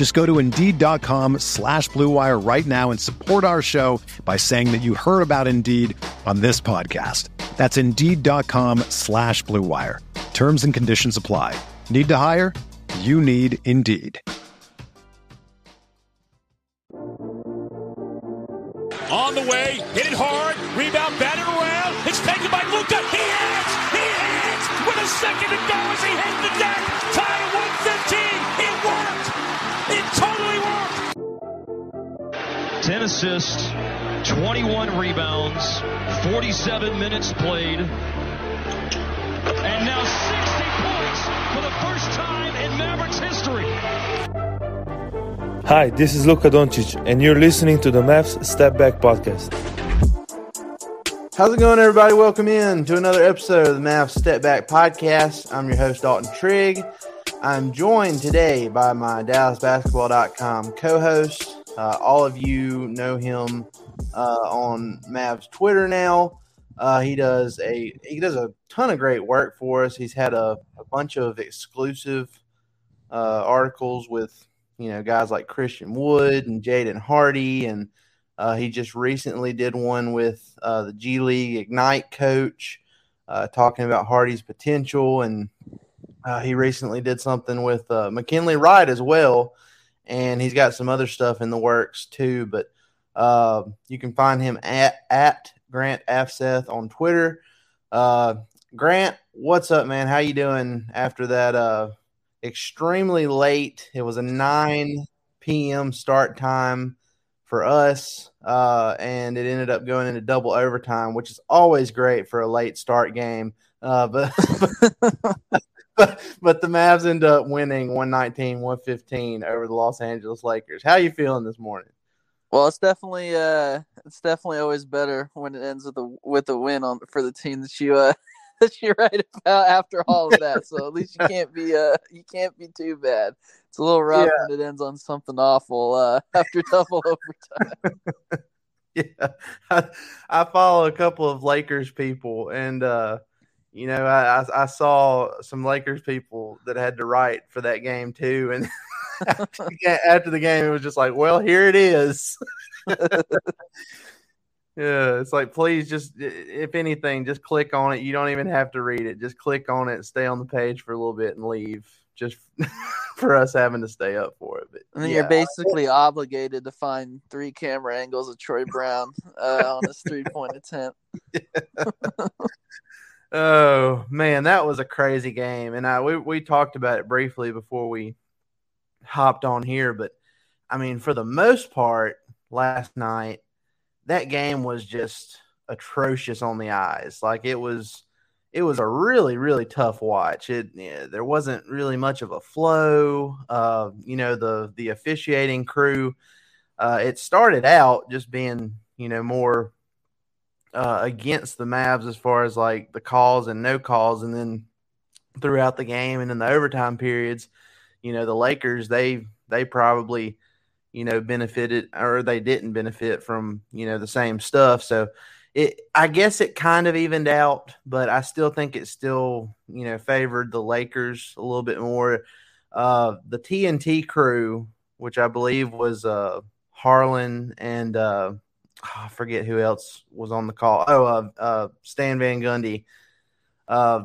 Just go to Indeed.com slash BlueWire right now and support our show by saying that you heard about Indeed on this podcast. That's Indeed.com slash BlueWire. Terms and conditions apply. Need to hire? You need Indeed. On the way, hit it hard, rebound, batted around. It's taken by Luka. He hits! He hits! With a second to go as he hits the deck. Tie at 115. It worked! 10 assists, 21 rebounds, 47 minutes played, and now 60 points for the first time in Mavericks history. Hi, this is Luka Doncic, and you're listening to the Mavs Step Back Podcast. How's it going, everybody? Welcome in to another episode of the Mavs Step Back Podcast. I'm your host, Dalton Trigg. I'm joined today by my DallasBasketball.com co-host. Uh, all of you know him uh, on Mavs Twitter now. Uh, he does a he does a ton of great work for us. He's had a, a bunch of exclusive uh, articles with you know guys like Christian Wood and Jaden Hardy, and uh, he just recently did one with uh, the G League Ignite coach, talking about Hardy's potential, and he recently did something with McKinley Wright as well, and he's got some other stuff in the works too. But uh, you can find him at at Grant Afseth on Twitter. Grant, what's up, man? How you doing after that? extremely late. It was a 9 p.m. start time for us, uh, and it ended up going into double overtime, which is always great for a late start game. Uh, but, but but the Mavs end up winning 119 115 over the Los Angeles Lakers. How you feeling this morning? Well, it's definitely uh, it's definitely always better when it ends with a with a win on for the team that you uh that you write about after all of that. So at least you can't be uh you can't be too bad. It's a little rough yeah. when it ends on something awful uh after double overtime. yeah. I, I follow a couple of Lakers people and uh you know, I, I saw some Lakers people that had to write for that game too, and after the game, it was just like, well, here it is. Yeah, it's like please just if anything, just click on it. You don't even have to read it. Just click on it, stay on the page for a little bit, and leave. Just for us having to stay up for it. But, and then yeah. you're basically obligated to find three camera angles of Troy Brown uh, on this three point attempt. Oh man, that was a crazy game, and I we we talked about it briefly before we hopped on here, but I mean, for the most part, last night that game was just atrocious on the eyes. Like it was, it was a really, really tough watch. It yeah, there wasn't really much of a flow. Uh, you know, the the officiating crew. Uh, it started out just being, you know, more uh, against the Mavs as far as like the calls and no calls, and then throughout the game and in the overtime periods, you know, the Lakers they they probably you know, benefited or they didn't benefit from, you know, the same stuff. So it, I guess it kind of evened out, but I still think it still, you know, favored the Lakers a little bit more. Uh, the TNT crew, which I believe was uh, Harlan and uh, I forget who else was on the call. Oh, uh, uh, Stan Van Gundy. Uh,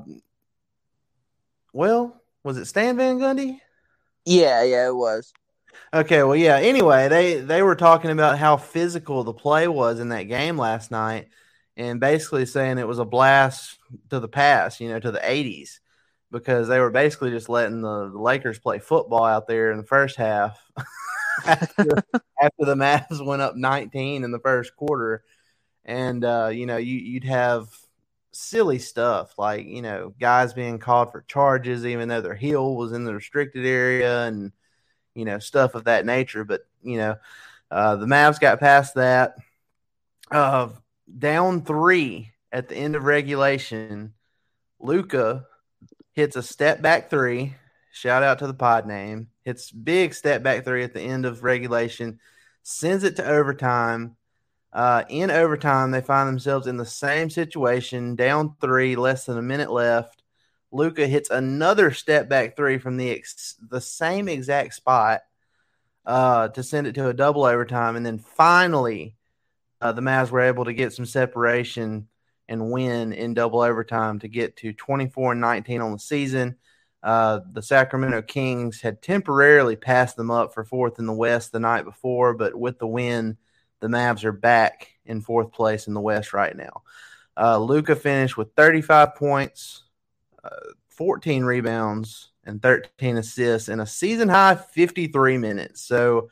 well, was it Stan Van Gundy? Yeah, yeah, it was. Okay, well, yeah. Anyway, they they were talking about how physical the play was in that game last night, and basically saying it was a blast to the past, you know, to the 80s, because they were basically just letting the, the Lakers play football out there in the first half after, after the Mavs went up 19 in the first quarter. And, uh, you know, you, you'd have silly stuff like, you know, guys being called for charges, even though their heel was in the restricted area and, you know, stuff of that nature. But, you know, uh, the Mavs got past that. Uh, down three at the end of regulation, Luka hits a step back three. Shout out to the pod name. Hits big step back three at the end of regulation, sends it to overtime. Uh, in overtime, they find themselves in the same situation, down three, less than a minute left. Luka hits another step back three from the ex- the same exact spot uh, to send it to a double overtime, and then finally uh, the Mavs were able to get some separation and win in double overtime to get to 24 and 19 on the season. Uh, the Sacramento Kings had temporarily passed them up for fourth in the West the night before, but with the win, the Mavs are back in fourth place in the West right now. Uh, Luka finished with 35 points, uh, 14 rebounds, and 13 assists in a season high 53 minutes. So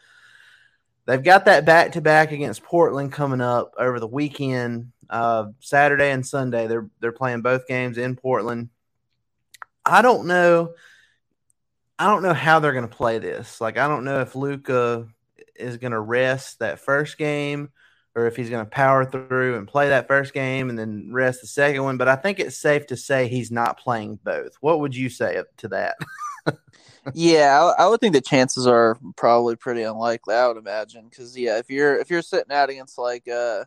they've got that back to back against Portland coming up over the weekend, uh, Saturday and Sunday. They're they're playing both games in Portland. I don't know. I don't know how they're going to play this. Like I don't know if Luka is going to rest that first game or if he's going to power through and play that first game and then rest the second one. But I think it's safe to say he's not playing both. What would you say to that? yeah, I, I, would think the chances are probably pretty unlikely. I would imagine because yeah, if you're if you're sitting out against like uh,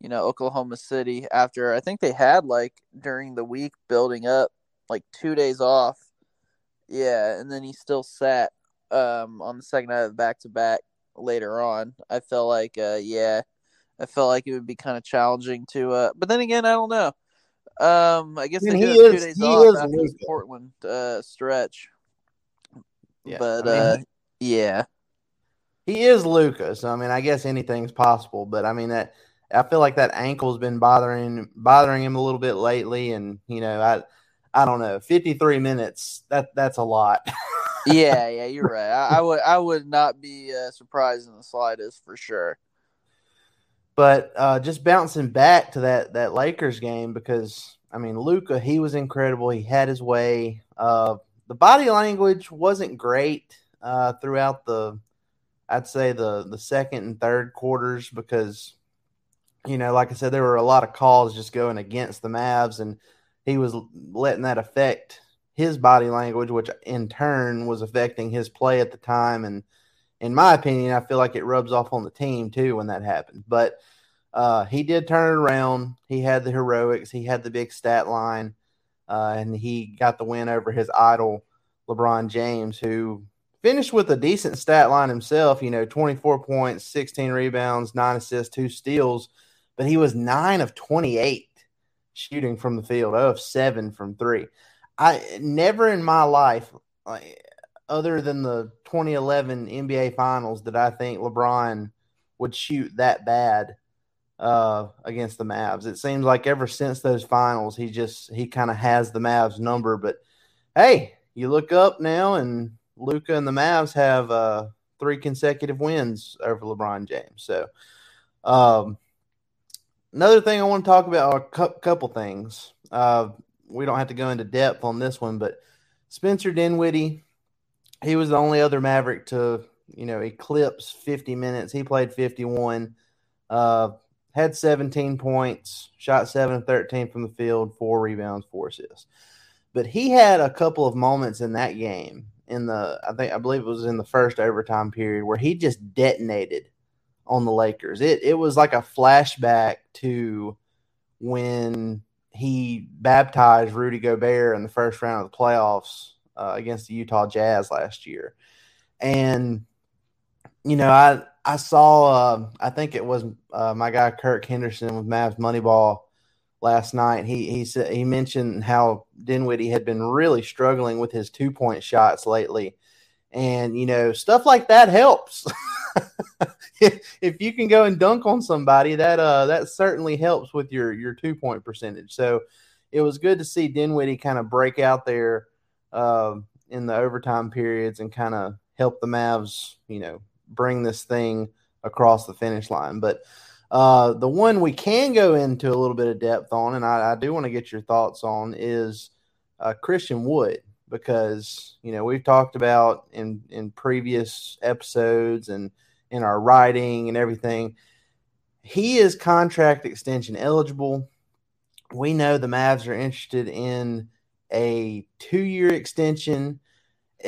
you know Oklahoma City after I think they had like during the week building up like two days off, yeah, and then he still sat um on the second night of back to back later on. I felt like uh yeah, I felt like it would be kind of challenging to uh, but then again I don't know. Um, I guess I mean, they did two days off after this Portland uh, stretch. Yeah, but I mean, uh, yeah, he is Lucas. I mean, I guess anything's possible, but I mean that I feel like that ankle's been bothering bothering him a little bit lately, and you know, I I don't know, fifty three minutes that that's a lot. yeah, yeah, you're right. I, I, would I would not be uh, surprised in the slightest for sure. But uh, just bouncing back to that that Lakers game because I mean Luka, he was incredible. He had his way. Uh, the body language wasn't great uh, throughout the, I'd say the the second and third quarters because, you know, like I said, there were a lot of calls just going against the Mavs, and he was letting that affect his body language, which in turn was affecting his play at the time. And in my opinion, I feel like it rubs off on the team too when that happened. But uh, he did turn it around. He had the heroics. He had the big stat line uh, and he got the win over his idol LeBron James, who finished with a decent stat line himself. You know, 24 points, 16 rebounds, nine assists, two steals, but he was nine of 28 shooting from the field, oh, of seven from three. I never in my life, other than the 2011 NBA Finals, did I think LeBron would shoot that bad uh, against the Mavs. It seems like ever since those finals, he just he kind of has the Mavs number. But hey, you look up now, and Luka and the Mavs have uh, three consecutive wins over LeBron James. So, um, another thing I want to talk about, a couple things. Uh, we don't have to go into depth on this one, but Spencer Dinwiddie, he was the only other Maverick to you know eclipse 50 minutes. He played 51. Uh, had 17 points, shot 7 of 13 from the field, four rebounds, four assists. But he had a couple of moments in that game in the I think I believe it was in the first overtime period where he just detonated on the Lakers. It it was like a flashback to when he baptized Rudy Gobert in the first round of the playoffs uh, against the Utah Jazz last year. And you know, I I saw. Uh, I think it was uh, my guy Kirk Henderson with Mavs Moneyball last night. He he said he mentioned how Dinwiddie had been really struggling with his two point shots lately, and you know stuff like that helps. if you can go and dunk on somebody, that uh that certainly helps with your your two point percentage. So it was good to see Dinwiddie kind of break out there uh, in the overtime periods and kind of help the Mavs, you know, bring this thing across the finish line. But uh, the one we can go into a little bit of depth on, and I, I do want to get your thoughts on, is uh, Christian Wood because you know we've talked about in in previous episodes and in our writing and everything. He is contract extension eligible. We know the Mavs are interested in a two year extension.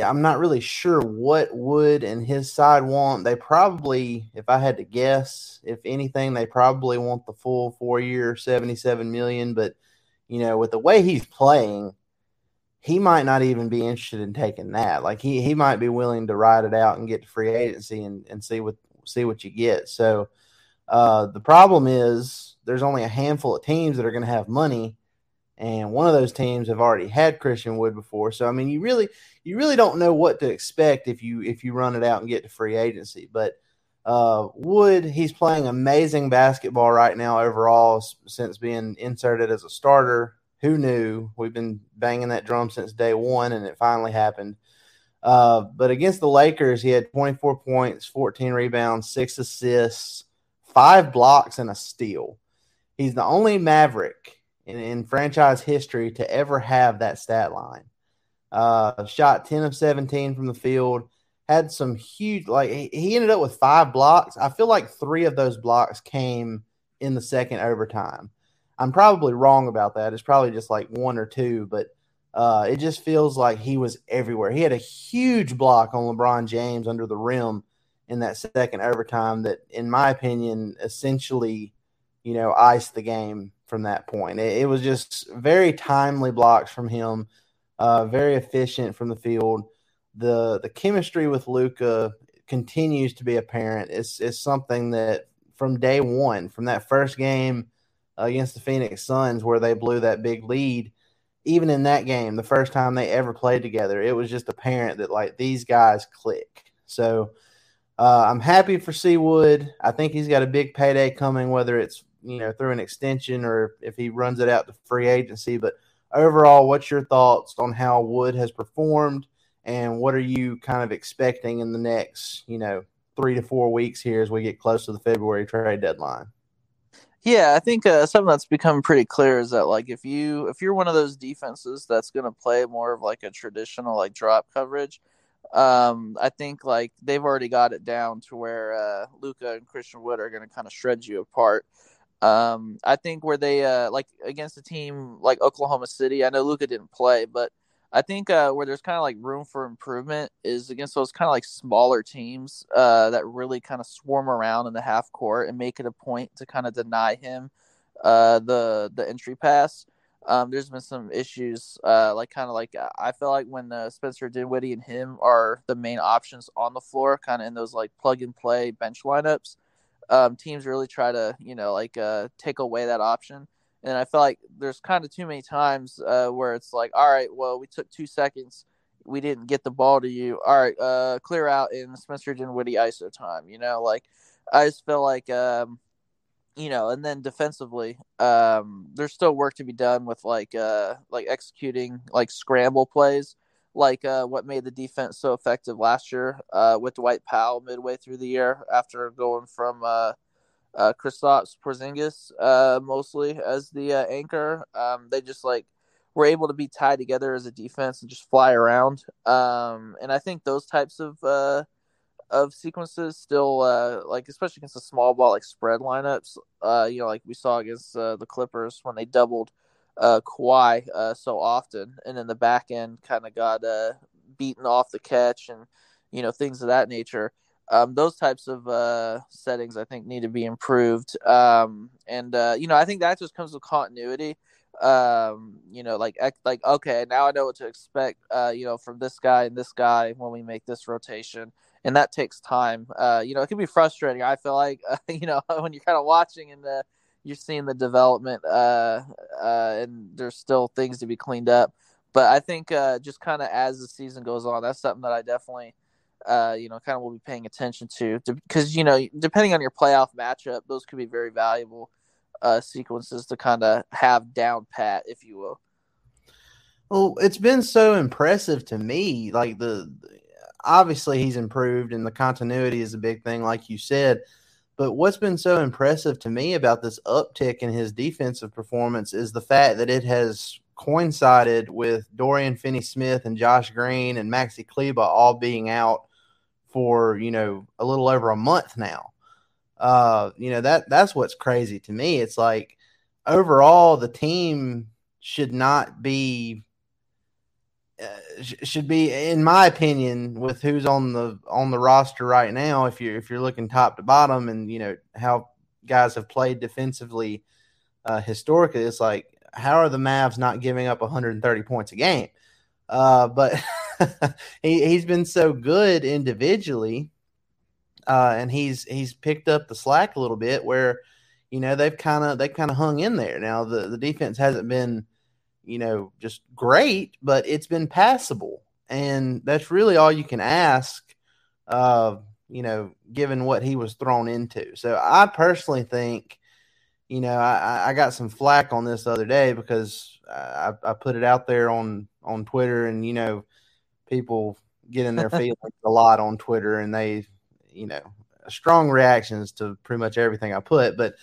I'm not really sure what Wood and his side want. They probably, if I had to guess, if anything, they probably want the full four year, 77 million. But, you know, with the way he's playing, he might not even be interested in taking that. Like he he might be willing to ride it out and get to free agency and, and see what see what you get. So uh, the problem is there's only a handful of teams that are going to have money, and one of those teams have already had Christian Wood before. So I mean, you really you really don't know what to expect if you if you run it out and get to free agency. But uh, Wood, he's playing amazing basketball right now overall since being inserted as a starter who knew? We've been banging that drum since day one, and it finally happened. Uh, but against the Lakers, he had 24 points, 14 rebounds, six assists, five blocks, and a steal. He's the only Maverick in, in franchise history to ever have that stat line. Uh, shot 10 of 17 from the field, had some huge, like, he, he ended up with five blocks. I feel like three of those blocks came in the second overtime. I'm probably wrong about that. It's probably just like one or two, but uh, it just feels like he was everywhere. He had a huge block on LeBron James under the rim in that second overtime that, in my opinion, essentially, you know, iced the game from that point. It, it was just very timely blocks from him, uh, very efficient from the field. The the chemistry with Luka continues to be apparent. It's it's something that from day one, from that first game against the Phoenix Suns where they blew that big lead. Even in that game, the first time they ever played together, it was just apparent that like these guys click. So uh, I'm happy for Seawood. I think he's got a big payday coming, whether it's you know through an extension or if he runs it out to free agency. But overall, what's your thoughts on how Wood has performed, and what are you kind of expecting in the next you know three to four weeks here as we get close to the February trade deadline? Yeah, I think uh, something that's become pretty clear is that like if you if you're one of those defenses that's going to play more of like a traditional like drop coverage, um, I think like they've already got it down to where uh, Luka and Christian Wood are going to kind of shred you apart. Um, I think where they uh, like against a team like Oklahoma City, I know Luka didn't play, but I think uh, where there's kind of like room for improvement is against those kind of like smaller teams uh, that really kind of swarm around in the half court and make it a point to kind of deny him uh, the the entry pass. Um, there's been some issues, uh, like kind of like I feel like when uh, Spencer Dinwiddie and him are the main options on the floor, kind of in those like plug and play bench lineups. Um, teams really try to you know like uh, take away that option and I feel like there's kind of too many times uh, where it's like, all right, well, we took two seconds, we didn't get the ball to you. All right, uh, clear out in Spencer Dinwiddie ISO time. You know, like I just feel like, um, you know, and then defensively, um, there's still work to be done with like uh, like executing like scramble plays. Like uh, what made the defense so effective last year uh, with Dwight Powell midway through the year after going from uh, uh, Kristaps Porzingis uh, mostly as the uh, anchor. Um, they just like were able to be tied together as a defense and just fly around. Um, and I think those types of uh, of sequences still uh, like especially against a small ball like spread lineups. Uh, you know, like we saw against uh, the Clippers when they doubled uh, Kawhi uh, so often, and then the back end kind of got uh, beaten off the catch and you know things of that nature um, those types of uh, settings I think need to be improved. Um, and uh, you know, I think that just comes with continuity. Um, you know, like like okay, now I know what to expect. Uh, you know, from this guy and this guy when we make this rotation, and that takes time. Uh, you know, it can be frustrating. I feel like uh, you know when you're kind of watching and the you're seeing the development, uh, uh, and there's still things to be cleaned up. But I think uh, just kind of as the season goes on, that's something that I definitely uh, you know, kind of will be paying attention to because you know, depending on your playoff matchup, those could be very valuable uh, sequences to kind of have down pat, if you will. Well, it's been so impressive to me. Like the obviously he's improved, and the continuity is a big thing, like you said. But what's been so impressive to me about this uptick in his defensive performance is the fact that it has coincided with Dorian Finney Smith and Josh Green and Maxi Kleber all being out for, you know, a little over a month now. Uh, you know, that that's what's crazy to me. It's like overall the team should not be uh, should be in my opinion with who's on the on the roster right now if you're if you're looking top to bottom and you know how guys have played defensively uh, historically it's like how are the Mavs not giving up 130 points a game? Uh, but he, he's been so good individually, uh, and he's he's picked up the slack a little bit where you know they've kind of they kind of hung in there. Now the the defense hasn't been you know just great, but it's been passable, and that's really all you can ask. Uh, you know, given what he was thrown into. So I personally think you know, I, I got some flack on this the other day because I, I put it out there on on Twitter, and you know, people get in their feelings a lot on Twitter, and they, you know, strong reactions to pretty much everything I put. But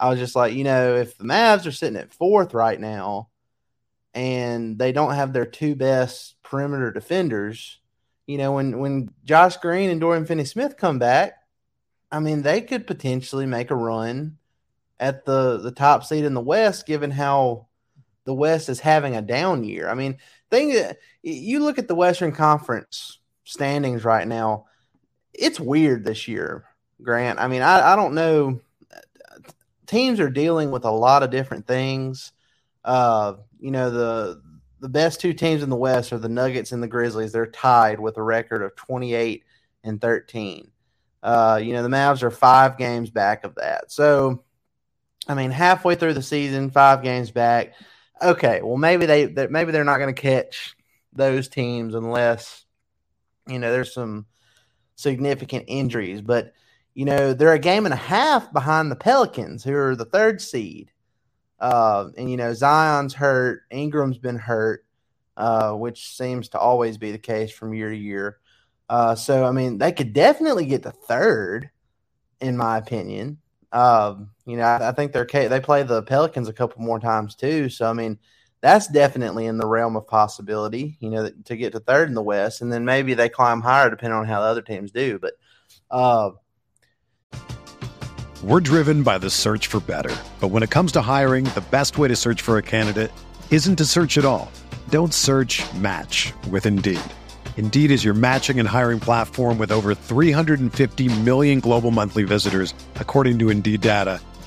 I was just like, you know, if the Mavs are sitting at fourth right now, and they don't have their two best perimeter defenders, you know, when when Josh Green and Dorian Finney-Smith come back, I mean, they could potentially make a run at the the top seed in the West, given how the West is having a down year. I mean, thing you look at the Western Conference standings right now, it's weird this year, Grant. I mean, I, I don't know. Teams are dealing with a lot of different things. Uh, you know, the the best two teams in the West are the Nuggets and the Grizzlies. They're tied with a record of 28 and 13. Uh, you know, the Mavs are five games back of that. So I mean, halfway through the season, five games back. Okay, well maybe they maybe they're not going to catch those teams unless you know there's some significant injuries. But you know they're a game and a half behind the Pelicans, who are the third seed. Uh, and you know Zion's hurt, Ingram's been hurt, uh, which seems to always be the case from year to year. Uh, so I mean, they could definitely get the third, in my opinion. Um, you know, I, think they're they play the Pelicans a couple more times too. So I mean, that's definitely in the realm of possibility. You know, to get to third in the West, and then maybe they climb higher depending on how the other teams do. But uh, we're driven by the search for better. But when it comes to hiring, the best way to search for a candidate isn't to search at all. Don't search. Match with Indeed. Indeed is your matching and hiring platform with over 350 million global monthly visitors, according to Indeed data,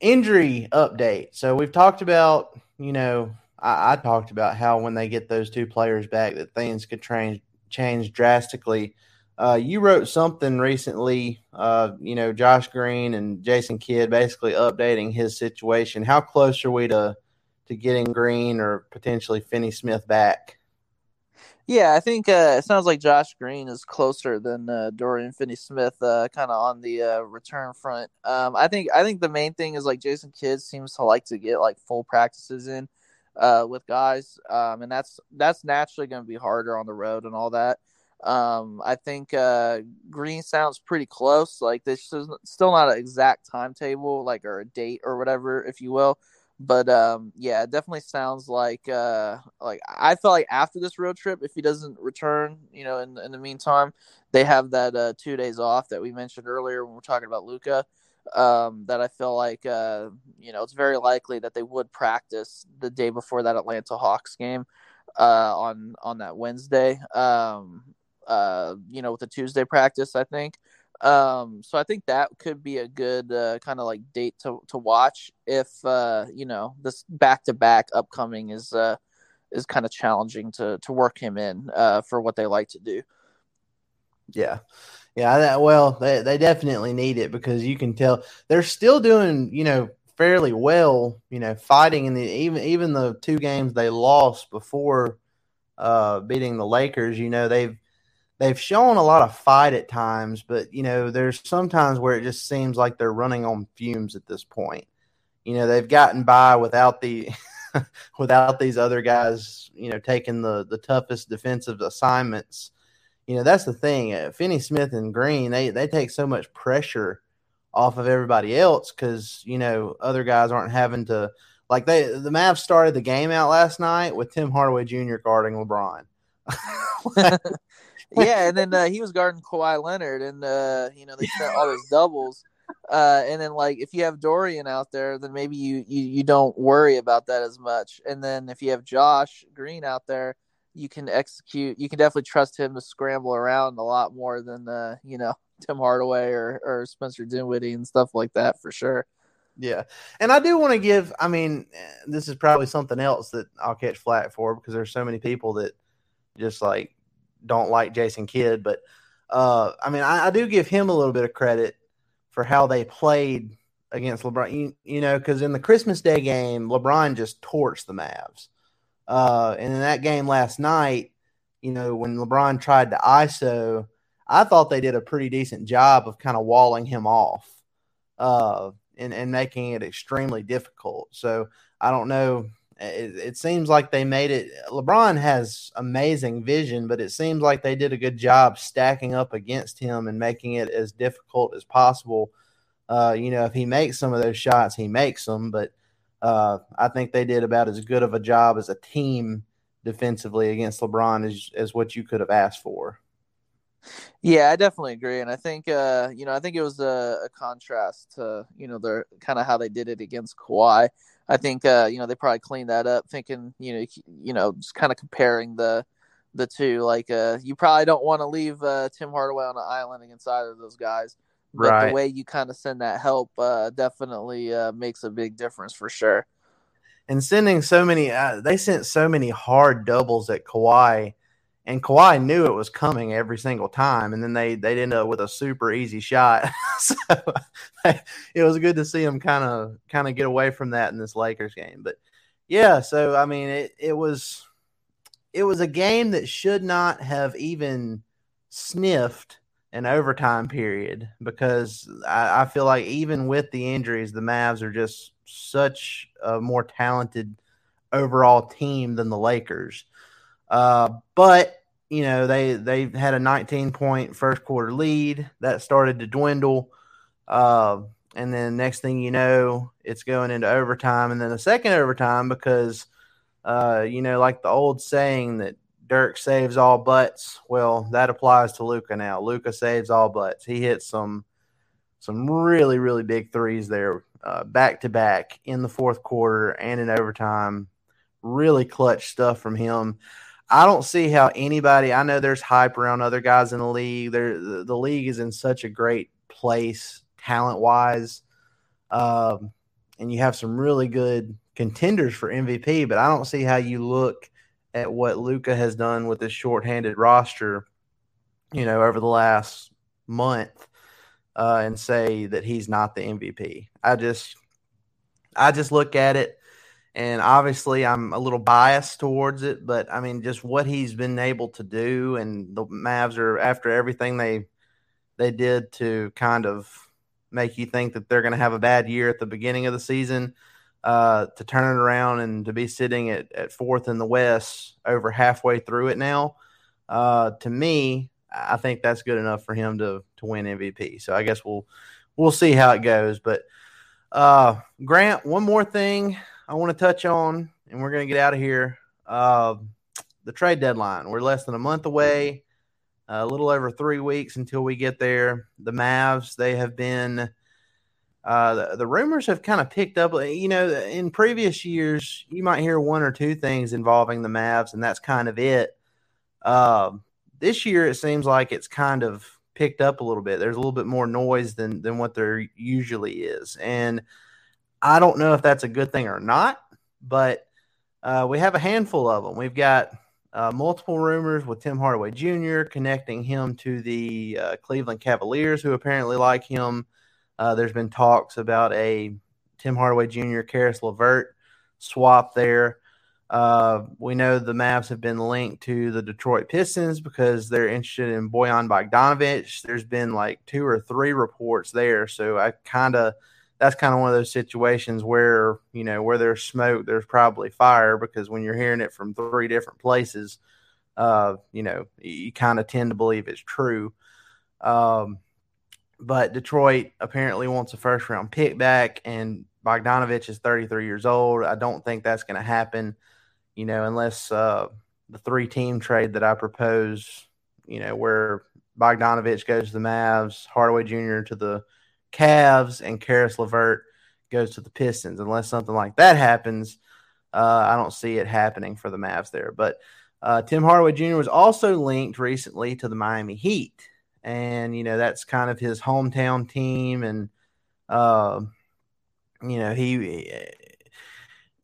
Injury update. So we've talked about, you know, I, I talked about how when they get those two players back, that things could change change drastically. Uh, you wrote something recently, uh, you know, Josh Green and Jason Kidd basically updating his situation. How close are we to to getting Green or potentially Finney Smith back? Yeah, I think uh, it sounds like Josh Green is closer than uh, Dorian Finney-Smith, uh, kind of on the uh, return front. Um, I think I think the main thing is like Jason Kidd seems to like to get like full practices in uh, with guys, um, and that's that's naturally going to be harder on the road and all that. Um, I think uh, Green sounds pretty close. Like this is still not an exact timetable, like or a date or whatever, if you will. But um, yeah, it definitely sounds like uh, like I feel like after this road trip, if he doesn't return, you know, in in the meantime, they have that uh, two days off that we mentioned earlier when we're talking about Luka. Um, that I feel like uh, you know it's very likely that they would practice the day before that Atlanta Hawks game uh, on on that Wednesday. Um, uh, you know, with the Tuesday practice, I think. Um, so I think that could be a good uh, kind of like date to to watch if uh, you know this back to back upcoming is uh, is kind of challenging to to work him in uh, for what they like to do. Yeah, yeah. That, well, they they definitely need it because you can tell they're still doing you know fairly well. You know, fighting in the even even the two games they lost before uh, beating the Lakers. You know, they've they've shown a lot of fight at times, but you know, there's sometimes where it just seems like they're running on fumes at this point. You know, they've gotten by without the without these other guys, you know, taking the the toughest defensive assignments. You know, that's the thing. Uh, Finney Smith and Green, they they take so much pressure off of everybody else because you know other guys aren't having to like they the Mavs started the game out last night with Tim Hardaway Jr. guarding LeBron. yeah, and then uh, he was guarding Kawhi Leonard, and uh, you know they sent all those doubles. Uh, and then like if you have Dorian out there, then maybe you, you you don't worry about that as much. And then if you have Josh Green out there, you can execute. You can definitely trust him to scramble around a lot more than uh, you know Tim Hardaway or or Spencer Dinwiddie and stuff like that for sure. Yeah, and I do want to give. I mean, this is probably something else that I'll catch flat for because there's so many people that just like don't like Jason Kidd, but uh, I mean, I, I, do give him a little bit of credit for how they played against LeBron. You, you know, because in the Christmas Day game, LeBron just torched the Mavs. Uh, and in that game last night, you know, when LeBron tried to ISO, I thought they did a pretty decent job of kind of walling him off uh, and, and making it extremely difficult. So I don't know it, it, seems like they made it. LeBron has amazing vision, but it seems like they did a good job stacking up against him and making it as difficult as possible. Uh, you know, if he makes some of those shots, he makes them, but uh, I think they did about as good of a job as a team defensively against LeBron as, as what you could have asked for. Yeah, I definitely agree, and I think uh, you know I think it was a, a contrast to you know their kind of how they did it against Kawhi. I think uh, you know they probably cleaned that up, thinking you know you know just kind of comparing the the two. Like uh, you probably don't want to leave uh, Tim Hardaway on an island against either of those guys. But right. the way you kind of send that help uh, definitely uh, makes a big difference for sure. And sending so many, uh, they sent so many hard doubles at Kawhi and Kawhi knew it was coming every single time, and then they they'd end up with a super easy shot. so it was good to see him kind of kind of get away from that in this Lakers game. But yeah, so I mean, it it was it was a game that should not have even sniffed an overtime period because I, I feel like even with the injuries, the Mavs are just such a more talented overall team than the Lakers. Uh, but you know, they they had a 19 point first quarter lead that started to dwindle. Uh, and then next thing you know, it's going into overtime, and then the second overtime because, uh, you know, like the old saying that Dirk saves all butts. Well, that applies to Luka now. Luka saves all butts. He hit some some really really big threes there, uh, back to back in the fourth quarter and in overtime. Really clutch stuff from him. I don't see how anybody. I know there's hype around other guys in the league. There, the, league is in such a great place talent wise, um, and you have some really good contenders for MVP. But I don't see how you look at what Luka has done with this shorthanded roster, you know, over the last month, uh, and say that he's not the MVP. I just, I just look at it and obviously I'm a little biased towards it, but I mean, just what he's been able to do, and the Mavs are after everything they they did to kind of make you think that they're going to have a bad year at the beginning of the season, uh, to turn it around and to be sitting at, at fourth in the West over halfway through it now. Uh, to me, I think that's good enough for him to to win MVP. So I guess we'll we'll see how it goes. But uh, Grant, one more thing I want to touch on, and we're going to get out of here. Uh, the trade deadline. We're less than a month away, a little over three weeks until we get there. The Mavs, they have been. Uh, the, the, rumors have kind of picked up. You know, in previous years, you might hear one or two things involving the Mavs, and that's kind of it. Uh, this year, it seems like it's kind of picked up a little bit. There's a little bit more noise than than what there usually is, and I don't know if that's a good thing or not, but uh, we have a handful of them. We've got uh, multiple rumors with Tim Hardaway Jr. connecting him to the uh, Cleveland Cavaliers, who apparently like him. Uh, there's been talks about a Tim Hardaway Jr. Caris LeVert swap there. Uh, we know the Mavs have been linked to the Detroit Pistons because they're interested in Bojan Bogdanovic. There's been like two or three reports there, so I kind of – that's kind of one of those situations where you know where there's smoke there's probably fire because when you're hearing it from three different places uh you know you kind of tend to believe it's true. Um but detroit apparently wants a first round pick back and Bogdanovic is 33 years old. I don't think that's going to happen you know unless uh the three team trade that i propose you know where Bogdanovic goes to the mavs hardaway jr to the Cavs and Caris LeVert goes to the Pistons. Unless something like that happens, uh, I don't see it happening for the Mavs there. But uh, Tim Hardaway Jr. was also linked recently to the Miami Heat, and you know that's kind of his hometown team, and uh, you know he.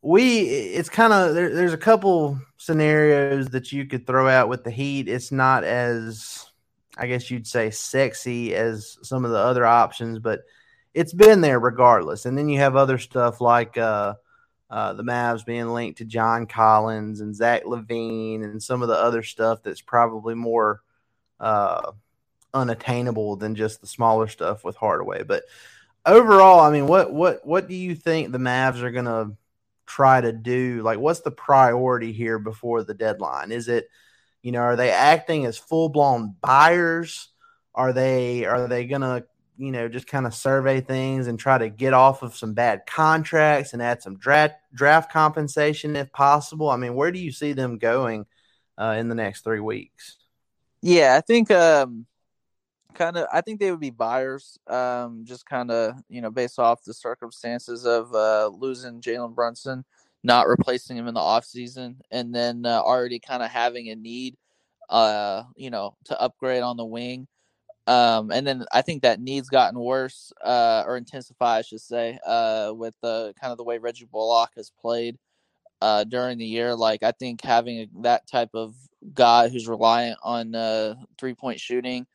We it's kind of there, there's a couple scenarios that you could throw out with the Heat. It's not as I guess you'd say sexy as some of the other options, but it's been there regardless. And then you have other stuff like uh, uh, the Mavs being linked to John Collins and Zach LaVine and some of the other stuff that's probably more uh, unattainable than just the smaller stuff with Hardaway. But overall, I mean, what what what do you think the Mavs are going to try to do? Like, what's the priority here before the deadline? Is it – you know, are they acting as full blown buyers? Are they are they gonna you know just kind of survey things and try to get off of some bad contracts and add some draft draft compensation if possible? I mean, where do you see them going uh, in the next three weeks? Yeah, I think um, kind of. I think they would be buyers, um, just kind of you know based off the circumstances of uh, losing Jalen Brunson not replacing him in the offseason and then uh, already kind of having a need uh you know to upgrade on the wing. Um and then i think that needs gotten worse uh or intensified i should say uh with the kind of the way reggie bullock has played uh during the year. Like i think having that type of guy who's reliant on uh three point shooting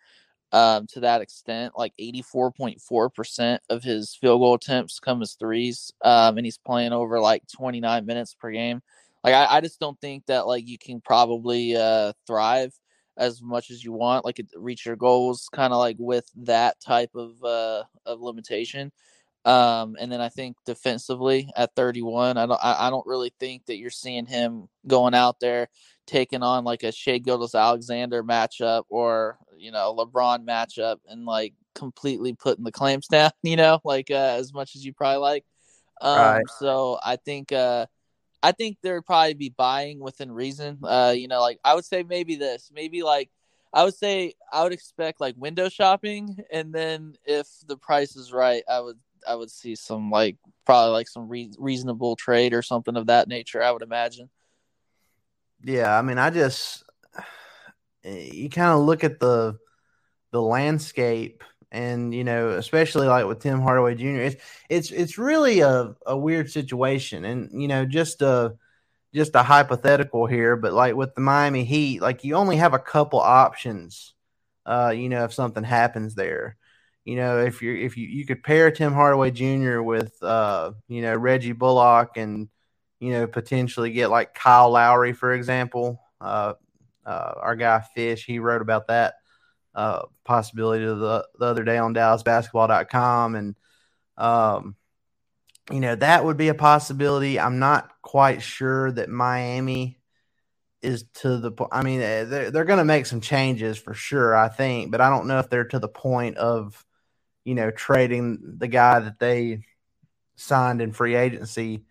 um, to that extent. Like 84.4% of his field goal attempts come as threes. Um, and he's playing over like 29 minutes per game. Like, I, I just don't think that like you can probably uh, thrive as much as you want, like reach your goals kind of like with that type of, uh, of limitation. Um, and then I think defensively at 31, I don't, I, I don't really think that you're seeing him going out there taking on like a Shai Gilgeous-Alexander matchup or you know LeBron matchup and like completely putting the clamps down. You know, like uh, as much as you probably like. Um, right. So I think uh, I think there'd probably be buying within reason. Uh, you know, like I would say maybe this, maybe like I would say I would expect like window shopping, and then if the price is right, I would I would see some like probably like some re- reasonable trade or something of that nature. I would imagine. Yeah, I mean, I just you kind of look at the the landscape and you know especially like with tim hardaway jr it's it's it's really a, a weird situation and you know just a just a hypothetical here but like with the miami heat like you only have a couple options uh you know if something happens there. You know if you're if you you could pair tim hardaway jr with uh you know reggie bullock and you know potentially get like kyle lowry for example uh uh, our guy Fish, he wrote about that uh, possibility the, the other day on DallasBasketball.com. And, um, you know, that would be a possibility. I'm not quite sure that Miami is to the point. I mean, eh, they're, they're going to make some changes for sure, I think, but I don't know if they're to the point of, you know, trading the guy that they signed in free agency,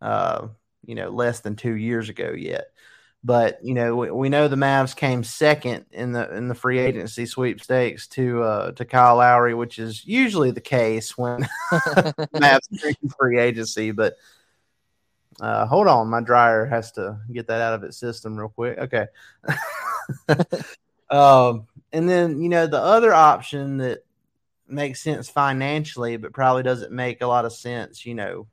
uh, you know, less than two years ago yet. But you know, we, we, know the Mavs came second in the in the free agency sweepstakes to uh, to Kyle Lowry, which is usually the case when Mavs free agency. But uh, hold on, my dryer has to get that out of its system real quick. Okay. um, and then you know the other option that makes sense financially, but probably doesn't make a lot of sense, you know,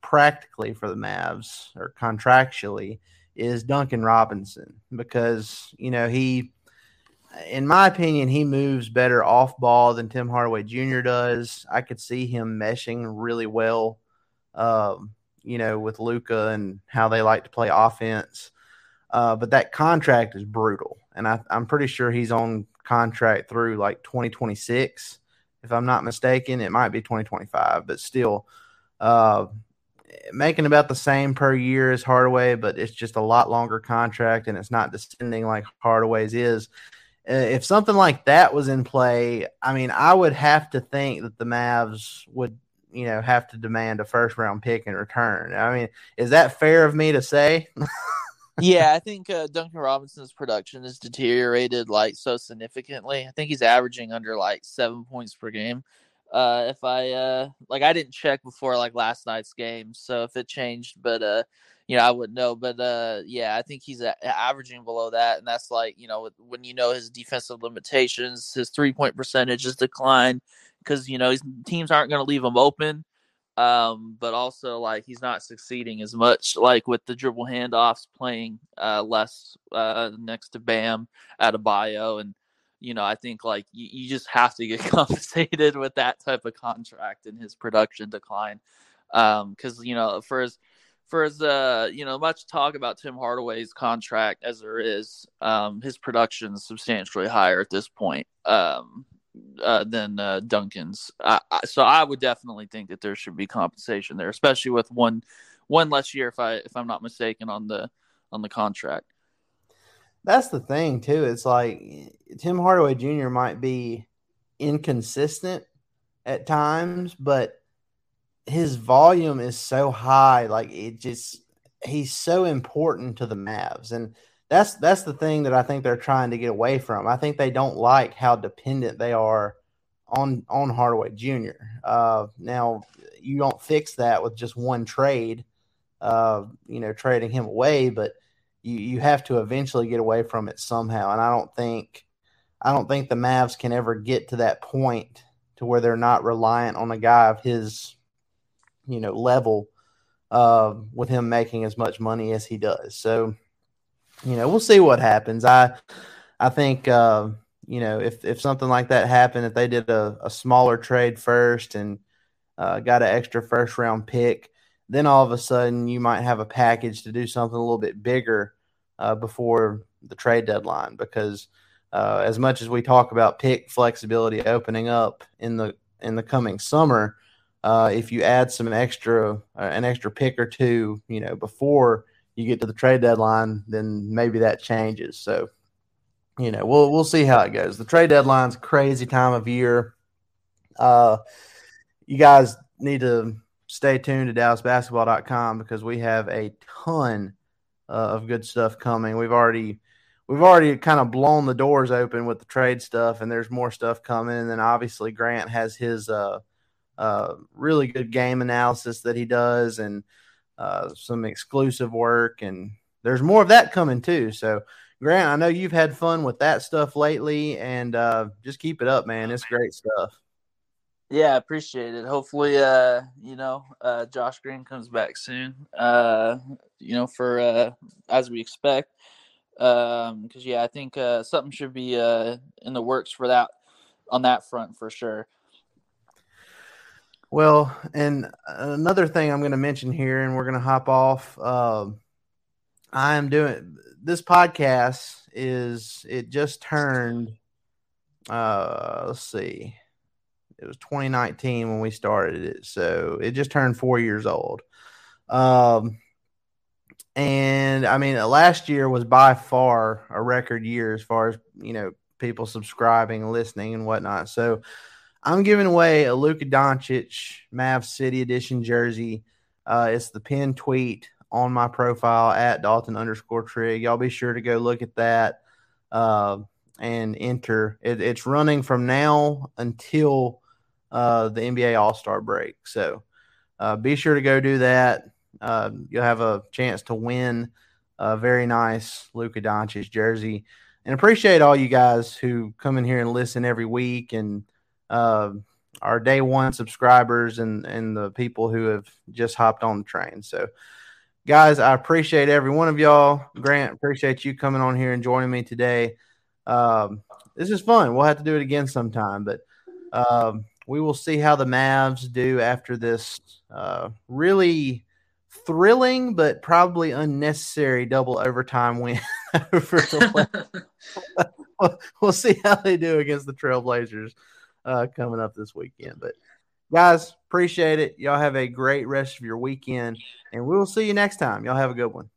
practically for the Mavs or contractually is Duncan Robinson because you know he, in my opinion, he moves better off ball than Tim Hardaway Jr. does. I could see him meshing really well, um, you know, with Luka and how they like to play offense. Uh, but that contract is brutal, and I, I'm pretty sure he's on contract through like 2026, if I'm not mistaken. It might be 2025, but still. Uh, making about the same per year as Hardaway, but it's just a lot longer contract and it's not descending like Hardaway's is. Uh, if something like that was in play, I mean, I would have to think that the Mavs would, you know, have to demand a first round pick in return. I mean, is that fair of me to say? yeah, I think uh, Duncan Robinson's production has deteriorated like so significantly. I think he's averaging under like seven points per game uh if i uh like i didn't check before like last night's game so if it changed but uh you know i wouldn't know but uh yeah i think he's averaging below that and that's like you know when you know his defensive limitations his three point percentage has declined because you know his teams aren't going to leave him open um but also like he's not succeeding as much like with the dribble handoffs playing uh less uh next to bam Adebayo and you know, I think like you, you just have to get compensated with that type of contract and his production decline. Um, cause you know, for as, for as, uh, you know, much talk about Tim Hardaway's contract as there is, um, his production is substantially higher at this point, um, uh, than uh, Duncan's. I, I, so I would definitely think that there should be compensation there, especially with one one less year, if I if I'm not mistaken, on the on the contract. That's the thing too. It's like Tim Hardaway Jr. might be inconsistent at times, but his volume is so high. Like it just he's so important to the Mavs, and that's that's the thing that I think they're trying to get away from. I think they don't like how dependent they are on on Hardaway Jr. Uh, now you don't fix that with just one trade, uh, you know, trading him away, but you you have to eventually get away from it somehow. And I don't think I don't think the Mavs can ever get to that point to where they're not reliant on a guy of his you know level uh, with him making as much money as he does. So you know we'll see what happens. I I think uh, you know if if something like that happened, if they did a, a smaller trade first and uh, got an extra first round pick then all of a sudden you might have a package to do something a little bit bigger uh, before the trade deadline because uh, as much as we talk about pick flexibility opening up in the in the coming summer, uh, if you add some extra uh, an extra pick or two, you know, before you get to the trade deadline, then maybe that changes. So, you know, we'll we'll see how it goes. The trade deadline's crazy time of year. Uh, you guys need to stay tuned to DallasBasketball.com because we have a ton of good stuff coming. We've already we've already kind of blown the doors open with the trade stuff, and there's more stuff coming. And then obviously Grant has his uh, uh, really good game analysis that he does, and uh, some exclusive work, and there's more of that coming too. So, Grant, I know you've had fun with that stuff lately, and uh, just keep it up, man. It's great stuff. Yeah, I appreciate it. Hopefully, uh, you know, uh, Josh Green comes back soon. Uh, you know, for uh, as we expect. Um, because yeah, I think uh, something should be uh in the works for that on that front for sure. Well, and another thing I'm going to mention here, and we're going to hop off. Uh, I am doing this podcast is it just turned. Uh, let's see, it was 2019 when we started it, so it just turned four years old. Um, and I mean, last year was by far a record year as far as you know people subscribing, listening, and whatnot. So I'm giving away a Luka Doncic Mav City Edition jersey. Uh, it's the pin tweet on my profile at Dalton underscore Trig. Y'all be sure to go look at that uh, and enter. It, it's running from now until uh, the NBA All Star break. So uh, be sure to go do that. Uh, you'll have a chance to win a very nice Luka Doncic jersey. And appreciate all you guys who come in here and listen every week and uh, our day one subscribers and and the people who have just hopped on the train. So, guys, I appreciate every one of y'all. Grant, appreciate you coming on here and joining me today. Um, this is fun. We'll have to do it again sometime, but um, we will see how the Mavs do after this uh, really thrilling but probably unnecessary double overtime win over the we'll see how they do against the Trailblazers uh, coming up this weekend. But guys, appreciate it. Y'all have a great rest of your weekend, and we will see you next time. Y'all have a good one.